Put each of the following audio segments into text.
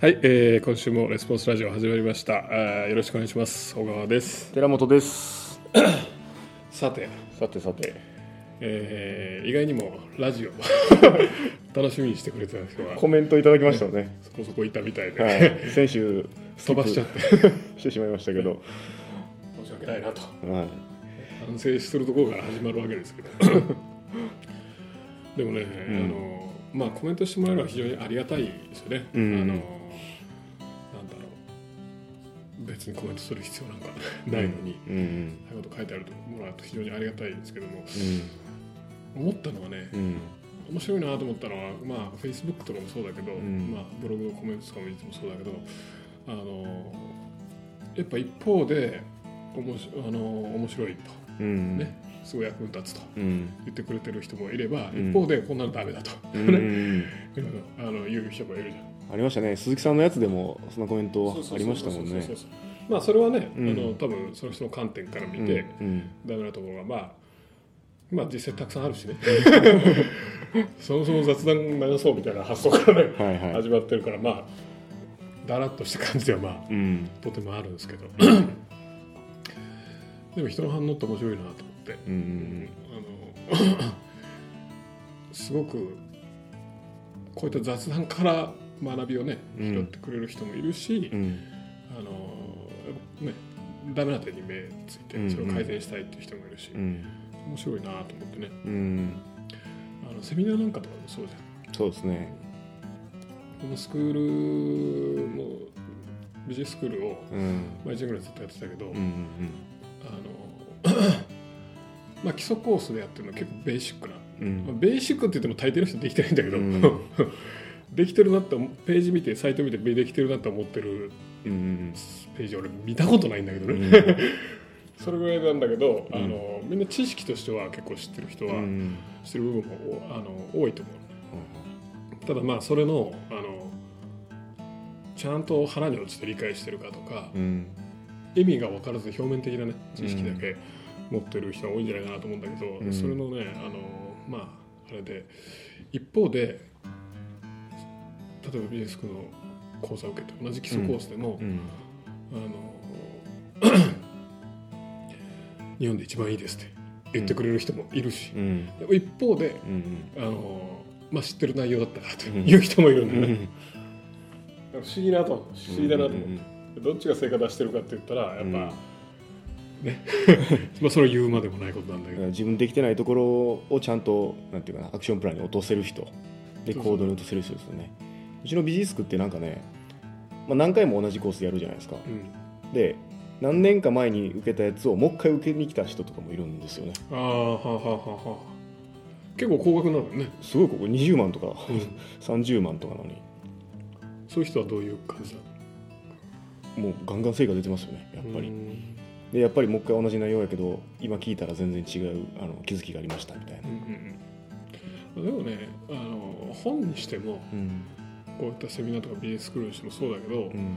はい、えー、今週もレスポンスラジオ始まりました。あーよろしくお願いします。小川です。寺本です。さて、さてさて。えー、意外にもラジオ 楽しみにしてくれてた人がコメントいただきましたよね、そこそこいたみたいで、はい、先週 飛ばしちゃって。してしまいましたけど、申し訳ないなと。はい、反省するところから始まるわけですけど。でもね、うん。あのまあコメントしてもらえるのは非常にありがたいですよね。うん。あの別にコメントする必要なんか ないのに。うんうんそういうこと書いてあるともらうと非常にありがたいですけどもう思ったのはね面白いなと思ったのはまあ Facebook とかもそうだけど、ん。まあ、ブログのコメントとかもいつもそうだけどあのやっぱ一方でおもしあの面白いと。うん。ねすごい役に立つとうん。言ってくれてる人もいれば、うん。一方でこんなのダメだと、うん。う んあの言う人もいるじゃん。ありましたね。鈴木さんのやつでもそんなコメントありましたもんね。まあそれはね、うん。あの多分その人の観点から見うん。て、うん。ダメなところがまあまあ実際たくさんあるしね。そもそも雑談流そうみたいな発想からね、はいはい。始まってるからまあだらっとした感じではまあうん。とてもあるんですけど。でも人の反応って面白いなとうんうんあのすごくこういった雑談から学びをねうん。拾ってくれる人もいるし、うん。あのねダメな点に目ついてうんそれを改善したいっていう人もいるし、うん。面白いなと思ってね。うん。あのセミナーなんかとかもそうじゃん。そうですね。このスクールもビジネススクールを、うん。まあ、1年ぐらいずっとやってたけど、うんうん。あのまあ基礎コースでやってるのは結構ベーシックな、うん。まあ、ベーシックって言っても大抵の人できてないんだけど、うん。できてるなってページ見てサイト見てできてるなって思ってるページ俺見たことないんだけどね、うん。それぐらいなんだけど、うん。あのみんな知識としては結構知ってる人は、うん知ってる部分もおあの多いと思う。ただまあそれのあのちゃんと腹に落ちて理解してるかとかうん。意味が分からず表面的なね知識だけ持ってる人が多いんじゃないかなと思うんだけど、うん。それのねあのまああれで一方で例えばビジネススクールの講座を受けて同じ基礎コースでも、うん。あの 日本で一番いいですって言ってくれる人もいるし、うん。でも一方でうんあの、まあ、知ってる内容だったなとうん。いう人もいるんうだよね、ん。不思議なと不思議だなと思う、うん。どっちが成果出してるかって言ったらやっぱ、うんね。まあそれを言うまでもないことなんだけど、自分できてないところをちゃんとなんていうかなアクションプランに落とせる人。で行動に落とせる人ですよね。うちのビジネスクってなんかね、まあ、何回も同じコースやるじゃないですか。うん、で何年か前に受けたやつをもう一回受けに来た人とかもいるんですよね。ああはあはあはあ。はあ結構高額になるよね、すごいここ20万とか。うん。30万とかなのに。そういう人はどういう感じだもうガンガン成果出てますよねやっぱり、うんでやっぱりもう一回同じ内容やけど今聞いたら全然違うあの気づきがありましたみたいな。うんうんうん。でもねあの本にしてもうん。こういったセミナーとかビジネススクールにしてもそうだけど、うん。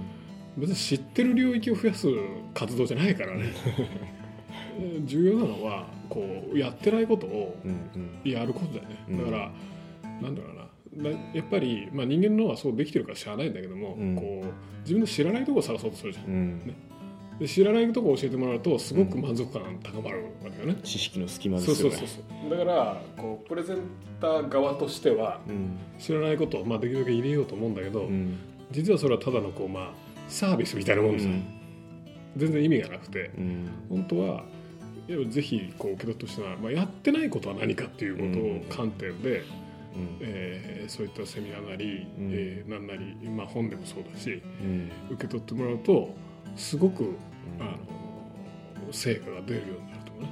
別に知ってる領域を増やす活動じゃないからね。え ー重要なのはこうやってないことをうんうん。やることだよね、うん。だからなんだろうな。なやっぱり、まあ、人間の脳はそうできてるから知らないんだけども、うん。こう自分の知らないところを探そうとするじゃん。うんで知らないところを教えてもらうとすごく満足感が高まるわけよね、知識の隙間でそうすよね。そうそうそうだからこうプレゼンター側としてはうん。知らないことを、まあ、できるだけ入れようと思うんだけど、うん。実はそれはただのこう、まあ、サービスみたいなもんですよ、全然意味がなくて。うん。本当はいやぜひこう受け取ってほしいのは、まあ、やってないことは何かっていうことを観点で、うん。えーそういったセミナーなり、うん。えーなんなり、まあ、本でもそうだしうん。受け取ってもらうとすごく、うんあの成果が出るようになると思うね。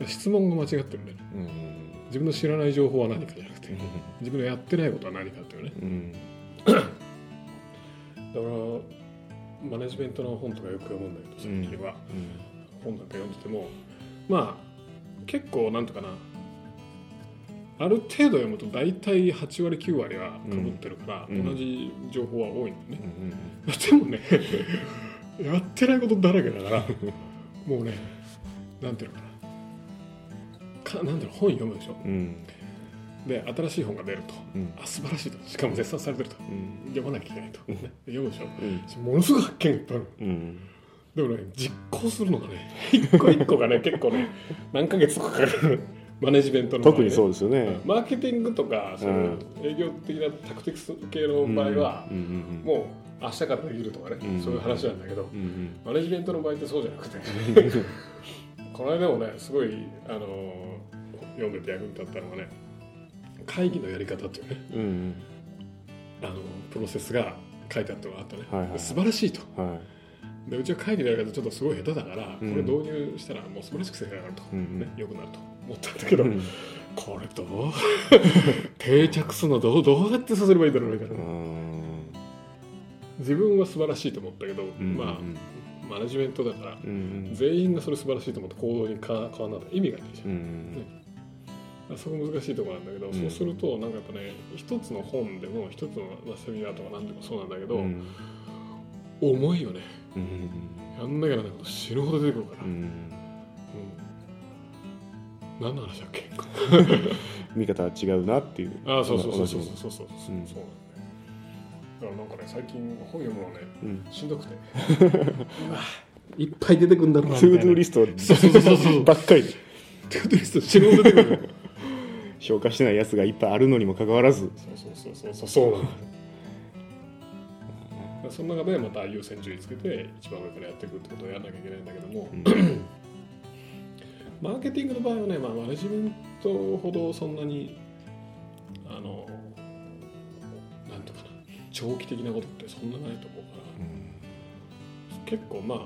うん。質問が間違ってるんだよね。うん。自分の知らない情報は何かじゃなくて自分のやってないことは何かっていうね。うん。だからマネジメントの本とかよく読むんだけど最近は、本なんか読んでてもまあ結構なんとかなある程度読むと大体8割9割はかぶってるから、うん。同じ情報は多いのね、うん。でもねやってないことだらけだからもうねなんていうのかな。かなんていうの本読むでしょ。うん。で新しい本が出ると、うん。あ素晴らしいと。しかも絶賛されてると、うん。読まなきゃいけないと、ね読むでしょ、うん。ものすごい発見がいっぱいある。うん。でもね実行するのがね 一個一個がね結構ね何ヶ月とかかかる。マネジメントのね特にそうですよね。マーケティングとかそういう営業的なタクティクス系の場合は、もう明日からできるとかね、うん。そういう話なんだけど、うんうん。マネジメントの場合ってそうじゃなくて。この間もねすごいあの読んでて役に立ったのがね会議のやり方っていうねうんうん。あのプロセスが書いてあったのがあったね、はいはい。はい素晴らしいと。はでうちは会議のやり方ちょっとすごい下手だから、うん。これ導入したらもう素晴らしく世界が上がると、いうん。ね、よくなると思ったんだけど、うんこれどう？定着するのどう？どうやってさせればいいんだろうみたいな、自分は素晴らしいと思ったけど、うんまあマネジメントだからうんうん。全員がそれ素晴らしいと思って行動に変わらない。意味がないじゃん、うんそこ難しいところなんだけど、ん。そうするとなんかやっぱね一つの本でも一つの、まあ、セミナーとか何でもそうなんだけど、うん。重いよね。うんやんなきゃならないこと死ぬほど出てくるから、うんうん何の話だっけ？見方は違うなっていう。ああそうそうそうそうそうそうそう。そううん。そう。なんだよねだからなんかね最近本読むのねうん。しんどくて。いっぱい出てくるんだろうな ToDo リストそうそうそうそう。ばっかり。 ToDo リスト死ぬほど出てくる。消化してないやつがいっぱいあるのにもかかわらず。そうそうそうそうそう。なんだその中でまた優先順位つけて一番上からやっていくってことをやらなきゃいけないんだけども、マーケティングの場合はね、まあ、マネジメントほどそんなにあのなんとかな長期的なことってそんなないと思うから。結構まあ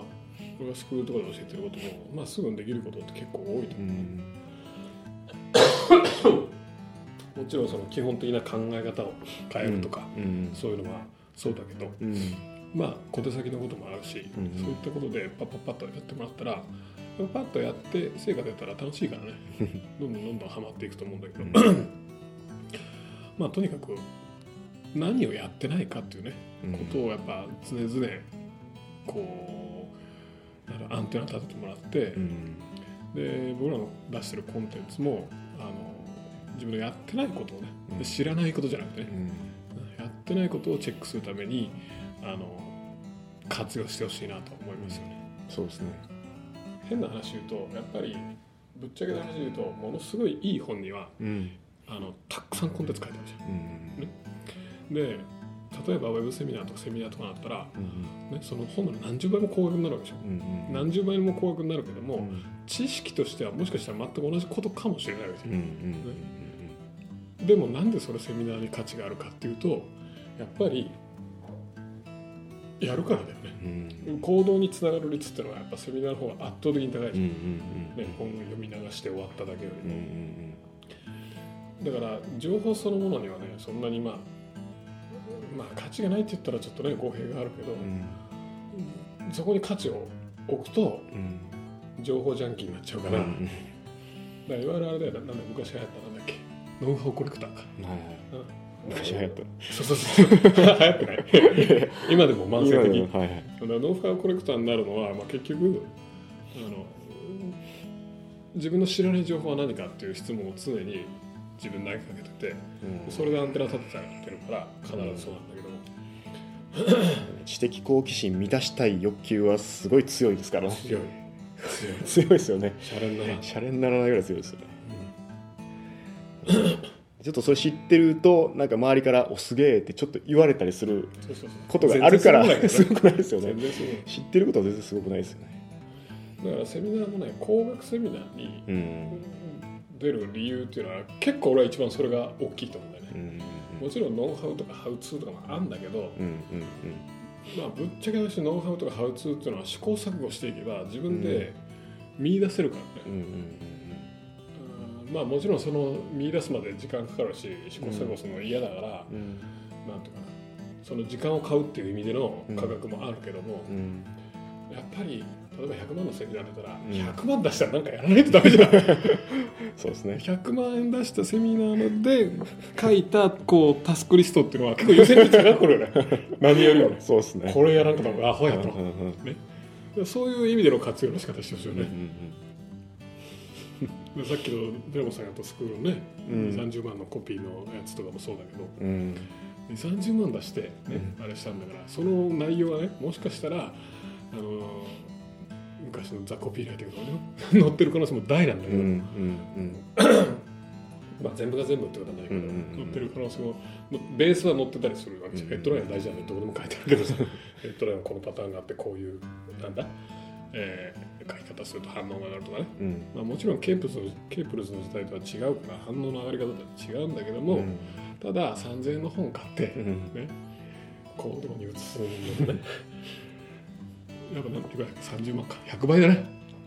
俺がスクールとかで教えてることも、まあ、すぐにできることって結構多いとう。思ん。うもちろんその基本的な考え方を変えるとか、うん。そういうのはそうだけどうん。まあ小手先のこともあるし、うん。そういったことでパッパッパッとやってもらったらパッとやって成果出たら楽しいからね。どんどんどんどんハマっていくと思うんだけど、まあとにかく何をやってないかっていうね、ことをやっぱ常々こうアンテナ立ててもらって、うん。で僕らの出してるコンテンツもあの自分のやってないことをね、うん。で知らないことじゃなくてね、うん。やってないことをチェックするためにあの活用してほしいなと思いますよね。そうですね。変な話言うとやっぱりぶっちゃけた話で言うとものすごいいい本にはうん。あのたくさんコンテンツ書いてあるじゃうん。んで例えばウェブセミナーとかセミナーとかだったら、うんね、その本の何十倍も高額になるわけでしょ。うん何十倍も高額になるけども、うん知識としてはもしかしたら全く同じことかもしれないわけですよ、うんうんでもなんでそれセミナーに価値があるかっていうとやっぱりやるからだよね。うん。行動につながる率っていうのはやっぱセミナーの方が圧倒的に高いじゃん、うんうんね、本を読み流して終わっただけよりうんうも、ん。だから情報そのものにはねそんなにまあまあ価値がないって言ったらちょっとね語弊があるけど、うん。そこに価値を置くとうん。情報ジャンキーになっちゃうから、だからいわゆるあれだよななんだ昔流行ったなんだっけノウハウコレクターか、うん。昔流行った。そうそうそう 流行ってない。今でも慢性的。今のはいはい。ノウハウコレクターになるのは、まあ、結局あの自分の知らない情報は何かっていう質問を常に自分投げかけててうん。それでアンテナ立ててってるから必ずそうなんだけど。も、知的好奇心満たしたい欲求はすごい強いですからね。強い。強い。ですよね。シャレにならん、シャレにならないぐらい強いですよね。ちょっとそれ知ってるとなんか周りから「おすげえ」ってちょっと言われたりすることがあるからすごくないですよね。知ってることは全然すごくないですよね。だからセミナーもね工学セミナーにうん出る理由っていうのは結構俺は一番それが大きいと思うんだよね。うんもちろんノウハウとかハウツーとかもあるんだけど、うんうんまあ、ぶっちゃけ話ノウハウとかハウツーっていうのは試行錯誤していけば自分で見出せるからね、うんうんうんまあもちろんその見出すまで時間かかるし試行錯誤するの嫌だから、うん。なんていうかな。その時間を買うっていう意味での価格もあるけども、うん。やっぱり例えば100万のセミナー出たら、ん。100万出したらなんかやらないとダメじゃん そうですね。100万円出したセミナーで書いたこうタスクリストっていうのは結構優先順位高くるよね。何よりも。ねそうですね。これやらんかったらアホやと。うんうんうんそういう意味での活用の仕方してほしいよね、うんうん でさっきの寺本さんがやったスクールのね、うん。30万のコピーのやつとかもそうだけどうん。30万出して、ねあれしたんだからその内容はねもしかしたらあの昔のザ・コピーライティングとかね 載ってる可能性も大なんだけど、うんうん まあ、全部が全部ってことはないけど、うんうんうん載ってる可能性もベースは載ってたりするわけじゃん、うんヘッドラインは大事なんでどこでも書いてあるけどさ。ヘッドラインはこのパターンがあってこういうなんだ、えー書き方すると反応が上がるとかね、うん。まあ、もちろんケープルズのケープルズの時代とは違うから反応の上がり方って違うんだけども、うんただ3000円の本買って、うんね行動に移すのねやっぱなんていうか30万か。100倍だね、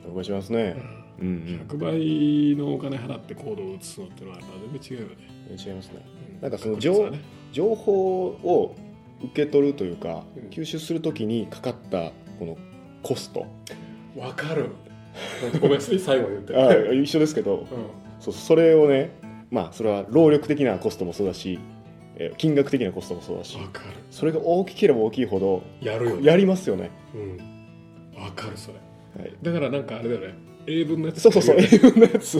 動かしますね。うん。うん100倍のお金払って行動を移すのってのはやっぱ全然違うよね、違いますね。うん。なんかその確率はね。情報を受け取るというかうん。吸収するときにかかったこのコスト。わかる。ごめん最後に言って。あ一緒ですけど。うそうそれをねまあそれは労力的なコストもそうだしえー金額的なコストもそうだしんわかる。それが大きければ大きいほどやるよね。やりますよね、うん。わかるそれ。はい、だからなんかあれだよね。英文のやつそうそうそう英語のやつ。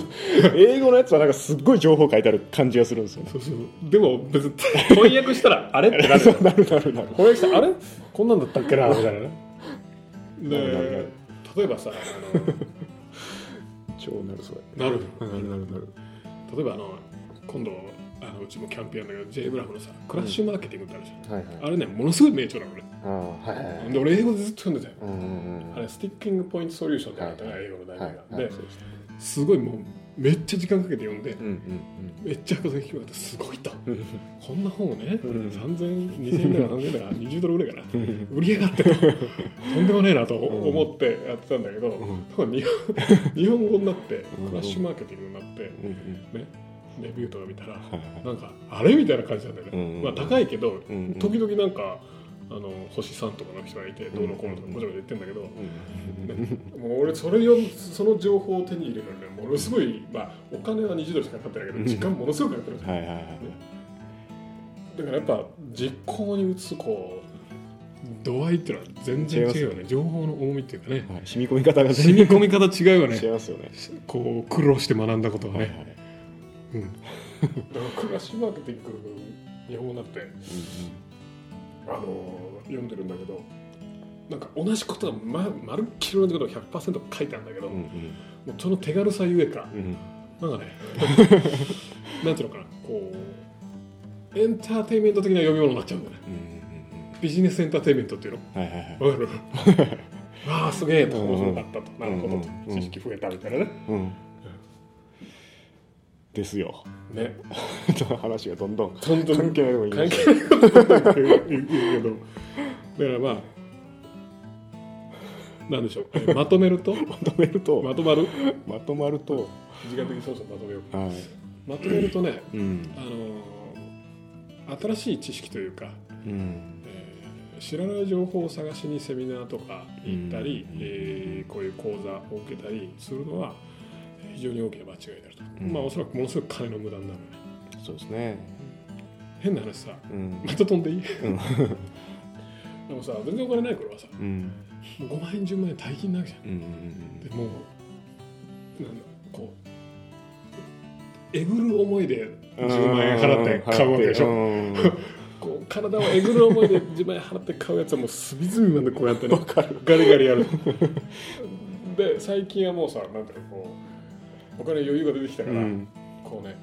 英語のやつはなんかすっごい情報書いてある感じがするんですよね。そうそう。でも別に翻訳したらあれ？ってなるなるなる。な る翻訳したらあれ？こんなんだったっけな？みたいなね。なるなるなでる例えばさあの超なるそれ。なるなるなるなる。例えばあの今度あのうちもキャンペーンだけど J ブラフのさクラッシュマーケティングってあるじゃん、はいはい。あれねものすごい名著なのねああはいはいはい。で俺英語でずっと読んでたよ。うんうんうん。あれスティッキングポイントソリューションってあったはい。英語の題はい名が、はいで、すごいもうめっちゃ時間かけて読んで、うんうんめっちゃ博士聞こえてすごいと。うん。こんな本をね、うん。3000 2000円だか3000円だか20ドルぐらいかな。うん。売り上がってととんでもねえなと思ってやってたんだけど、ん。多分日本日本語になってうん。クラッシュマーケティングになって、うん。ね、レビューとか見たらはいなんかあれ？みたいな感じなんだよね、うんまあ高いけど、うん時々なんかあの星さんとかの人がいてどうのこうのとかごちゃごちゃ言ってんだけど、うん。もう俺それよその情報を手に入れるのにねものすごい、まあ、お金は20ドルしかかかってないけど時間ものすごくかかってるんですよはいはいはい。だからやっぱ実行に移すこう度合いっていうのは全然違うよね。情報の重みっていうかね。はい。染み込み方が染み込み方違うよね。違いますよね。こう苦労して学んだことがね、はいはいうん、だからクラッシュマーケティング日本語になってあの読んでるんだけどなんか同じことがままるっきり同じことが100%書いてあるんだけど、うんうん。もうその手軽さゆえかうんなんかね なんていうのかなこうエンターテインメント的な読み物になっちゃうんだよね。うんビジネスエンターテインメントっていうの。はいはいはい。わかるああすげえと面白かったと、んなるほどと、うん。知識増えたみたいなね、うんですよ。ね。話がどんどん関係ないとこに関係ないことだけどだからまあなんでしょう。えーまとめると？まとめると。まとまる？まとまると。時間的にそうそうまとめようはい。まとめるとね、うん。あのー新しい知識というか、うん。えー知らない情報を探しにセミナーとか行ったり、うん。えーこういう講座を受けたりするのは非常に大きな間違いであると、うん。まあおそらくものすごく金の無駄になる。そうですね。変な話さ。うん。また飛んでいい？うん。でもさ全然お金ない頃はさうん。もう5万円10万円大金なわけじゃん。うんうんでもうなんだこうえぐる思いで10万円払って買うわけでしょ？ょ こう体をえぐる思いで10万円払って買うやつはもう隅々までこうやってね ガリガリやる。で最近はもうさなんていうのこうお金余裕が出てきたから、うん。こうね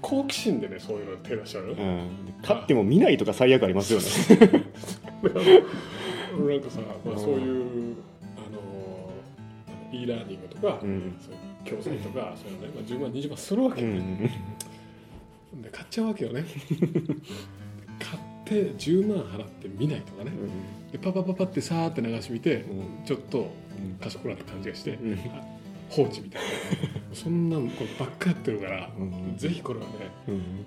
好奇心でねそういうのに手出しちゃうよ、うん。買っても見ないとか最悪ありますよね。なんかさ、まあ、そういうあの e ラーニングとか、うん。教材とかそういうのね、まあ、10万20万するわけよ、うん。で買っちゃうわけよね。買って10万払って見ないとかね。でパパパパってさーって流し見て、うん。ちょっと賢くなった感じがして、うん。あ放置みたいな。そんなんこればっかやってるから、うんぜひこれはねうん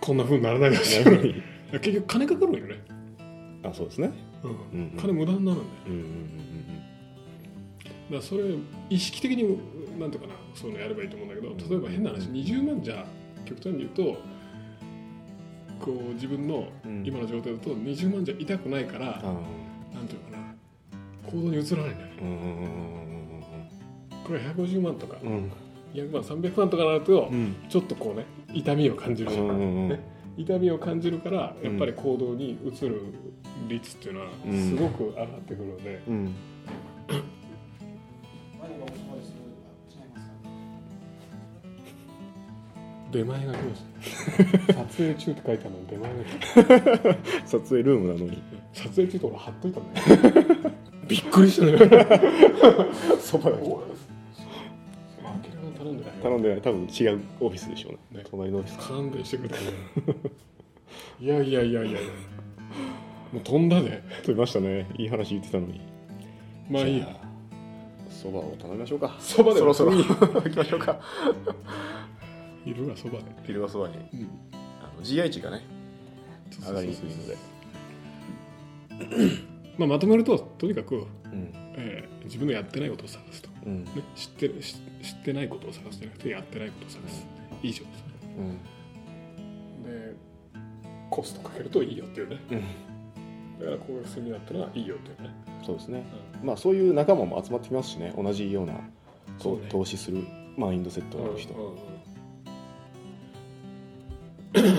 こんなふうにならないでほしい。なるほど。結局金かかるんよね、あそうですね。うん。うん金無駄になるんだようんうんだからそれ意識的になんとかなそういうのやればいいと思うんだけど例えば変な話20万じゃ極端に言うとこう自分のうん。今の状態だと20万じゃ痛くないから、うのかなこ行動に移らないんだよねこれ150万とかうん。うん200万300万とかなるとうん。ちょっとこうね痛みを感じるじゃん、うんうんね。痛みを感じるからやっぱり行動に移る率っていうのはうん。すごく上がってくるので、うん。出前が来ました。撮影中って書いてあるのに出前が来た。撮影ルームなのに。撮影中って俺貼っといたんだよびっくりしたね。そばだけ頼んでない。よ頼んでない。多分違うオフィスでしょうね。ね。隣のオフィス。勘弁してくれたね。いやいやいやいやいや。もう飛んだで飛びましたね。いい話言ってたのに。まあいいや。そばを頼みましょうか。そばでも。そろそろ。行きましょうか。いるわそばで、昼はそばに。うん、あの GI 値がね上がりにくいのでまあ、まとめるととにかく、うん。えー自分のやってないことを探すと、うん。ね、知ってる知知ってないことを探すじゃなくてやってないことを探す。以上ですね。うん。でコストかけるといいよっていうね。うん。だから高額セミナーってのはいいよっていうね、そうですね。まあそういう仲間も集まってきますしね。同じようなそうね。投資するマインドセットうんのある人うんうん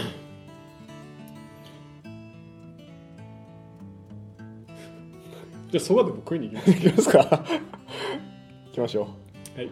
じゃあそばでも食いに行きます。行きますか。行きましょう。はい